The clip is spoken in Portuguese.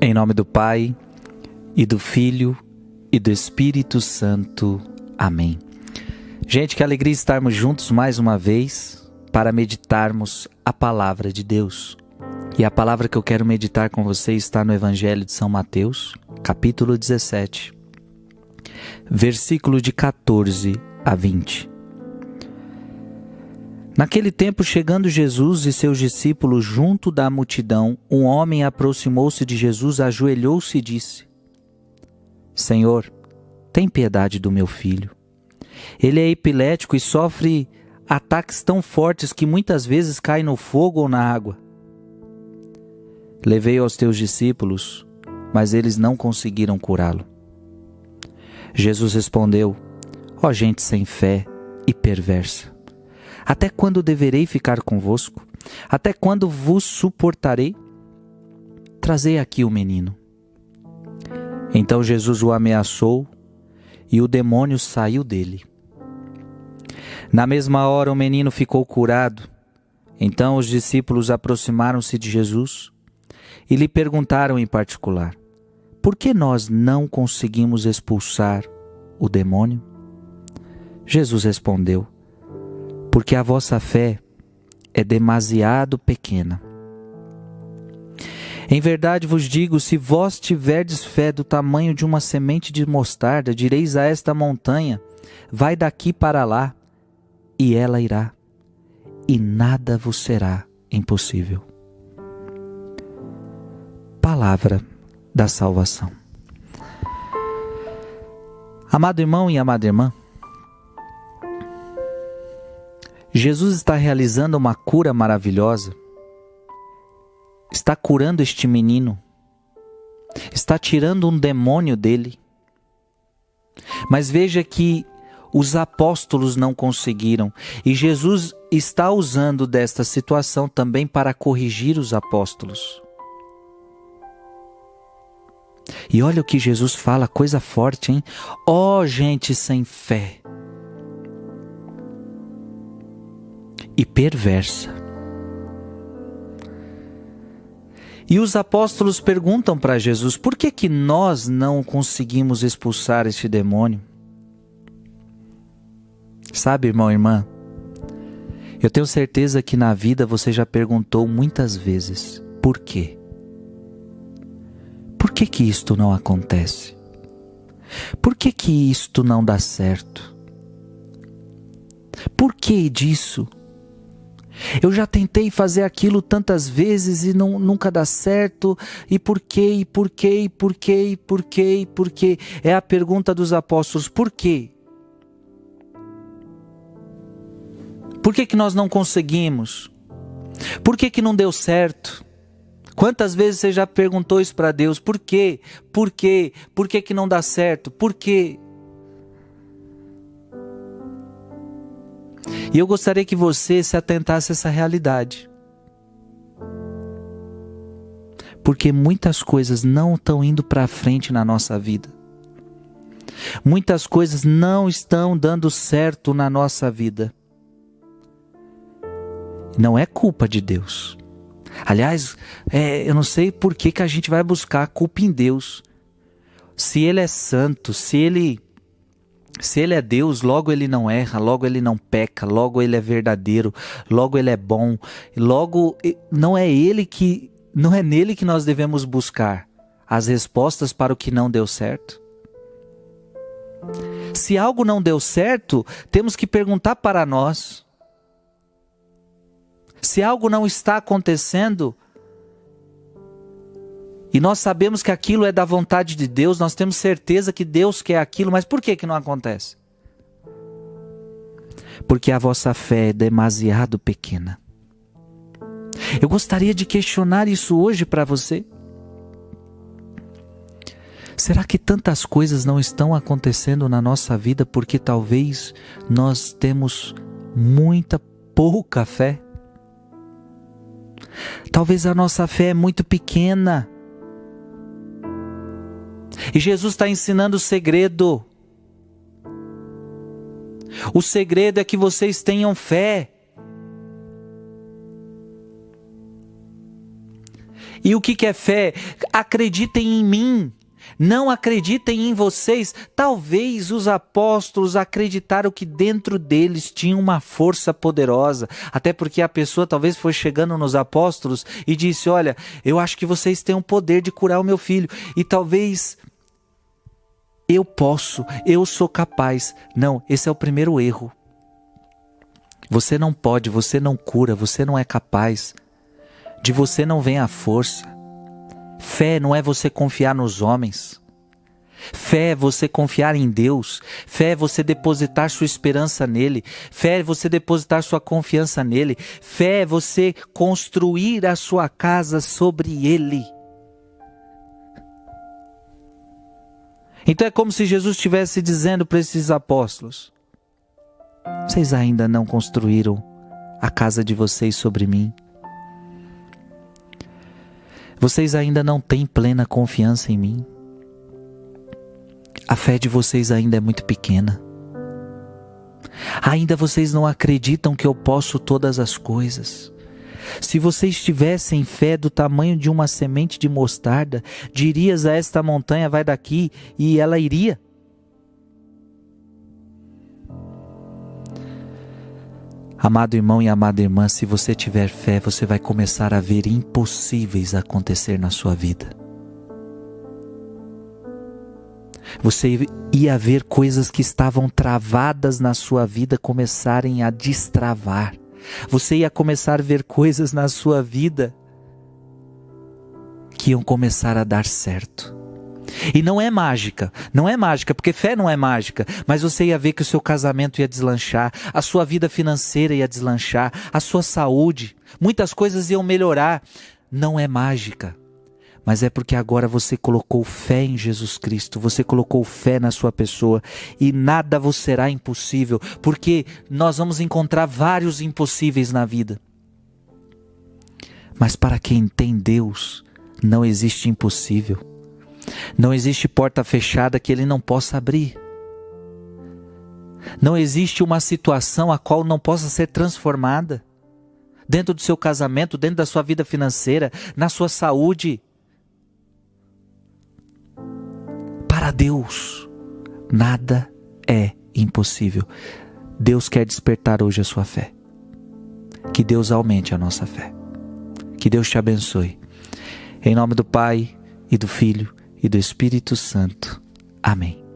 Em nome do Pai, e do Filho, e do Espírito Santo. Amém. Gente, que alegria estarmos juntos mais uma vez para meditarmos a palavra de Deus. E a palavra que eu quero meditar com você está no Evangelho de São Mateus, capítulo 17, versículo de 14 a 20. Naquele tempo, chegando Jesus e seus discípulos junto da multidão, um homem aproximou-se de Jesus, ajoelhou-se e disse: Senhor, tem piedade do meu filho. Ele é epilético e sofre ataques tão fortes que muitas vezes cai no fogo ou na água. Levei aos teus discípulos, mas eles não conseguiram curá-lo. Jesus respondeu: Ó oh, gente sem fé e perversa. Até quando deverei ficar convosco? Até quando vos suportarei? Trazei aqui o menino. Então Jesus o ameaçou e o demônio saiu dele. Na mesma hora o menino ficou curado. Então os discípulos aproximaram-se de Jesus e lhe perguntaram em particular: Por que nós não conseguimos expulsar o demônio? Jesus respondeu: porque a vossa fé é demasiado pequena. Em verdade vos digo: se vós tiverdes fé do tamanho de uma semente de mostarda, direis a esta montanha: vai daqui para lá, e ela irá, e nada vos será impossível. Palavra da salvação. Amado irmão e amada irmã, Jesus está realizando uma cura maravilhosa. Está curando este menino. Está tirando um demônio dele. Mas veja que os apóstolos não conseguiram e Jesus está usando desta situação também para corrigir os apóstolos. E olha o que Jesus fala, coisa forte, hein? Ó oh, gente sem fé. E perversa. E os apóstolos perguntam para Jesus: por que, que nós não conseguimos expulsar este demônio? Sabe, irmão e irmã, eu tenho certeza que na vida você já perguntou muitas vezes: por quê? Por que, que isto não acontece? Por que, que isto não dá certo? Por que disso? Eu já tentei fazer aquilo tantas vezes e não, nunca dá certo. E por quê? E por quê? E por quê? E por quê? E por quê? É a pergunta dos apóstolos. Por quê? Por que, que nós não conseguimos? Por que, que não deu certo? Quantas vezes você já perguntou isso para Deus? Por quê? Por quê? Por que, que não dá certo? Por quê? E eu gostaria que você se atentasse a essa realidade. Porque muitas coisas não estão indo para frente na nossa vida. Muitas coisas não estão dando certo na nossa vida. Não é culpa de Deus. Aliás, é, eu não sei por que, que a gente vai buscar a culpa em Deus. Se Ele é santo, se Ele se ele é Deus, logo ele não erra, logo ele não peca, logo ele é verdadeiro, logo ele é bom, logo não é ele que não é nele que nós devemos buscar as respostas para o que não deu certo. Se algo não deu certo, temos que perguntar para nós. Se algo não está acontecendo, e nós sabemos que aquilo é da vontade de Deus, nós temos certeza que Deus quer aquilo, mas por que, que não acontece? Porque a vossa fé é demasiado pequena. Eu gostaria de questionar isso hoje para você. Será que tantas coisas não estão acontecendo na nossa vida porque talvez nós temos muita pouca fé? Talvez a nossa fé é muito pequena. E Jesus está ensinando o segredo. O segredo é que vocês tenham fé. E o que é fé? Acreditem em mim. Não acreditem em vocês. Talvez os apóstolos acreditaram que dentro deles tinha uma força poderosa. Até porque a pessoa talvez foi chegando nos apóstolos e disse: Olha, eu acho que vocês têm o poder de curar o meu filho. E talvez eu posso, eu sou capaz. Não, esse é o primeiro erro. Você não pode, você não cura, você não é capaz. De você não vem a força. Fé não é você confiar nos homens. Fé é você confiar em Deus. Fé é você depositar sua esperança nele. Fé é você depositar sua confiança nele. Fé é você construir a sua casa sobre ele. Então é como se Jesus estivesse dizendo para esses apóstolos: Vocês ainda não construíram a casa de vocês sobre mim? Vocês ainda não têm plena confiança em mim? A fé de vocês ainda é muito pequena. Ainda vocês não acreditam que eu posso todas as coisas. Se vocês tivessem fé do tamanho de uma semente de mostarda, dirias a esta montanha: vai daqui, e ela iria. Amado irmão e amada irmã, se você tiver fé, você vai começar a ver impossíveis acontecer na sua vida. Você ia ver coisas que estavam travadas na sua vida começarem a destravar. Você ia começar a ver coisas na sua vida que iam começar a dar certo. E não é mágica, não é mágica, porque fé não é mágica, mas você ia ver que o seu casamento ia deslanchar, a sua vida financeira ia deslanchar, a sua saúde, muitas coisas iam melhorar. Não é mágica, mas é porque agora você colocou fé em Jesus Cristo, você colocou fé na sua pessoa e nada vos será impossível, porque nós vamos encontrar vários impossíveis na vida. Mas para quem tem Deus, não existe impossível. Não existe porta fechada que ele não possa abrir. Não existe uma situação a qual não possa ser transformada. Dentro do seu casamento, dentro da sua vida financeira, na sua saúde. Para Deus, nada é impossível. Deus quer despertar hoje a sua fé. Que Deus aumente a nossa fé. Que Deus te abençoe. Em nome do Pai e do Filho e do Espírito Santo. Amém.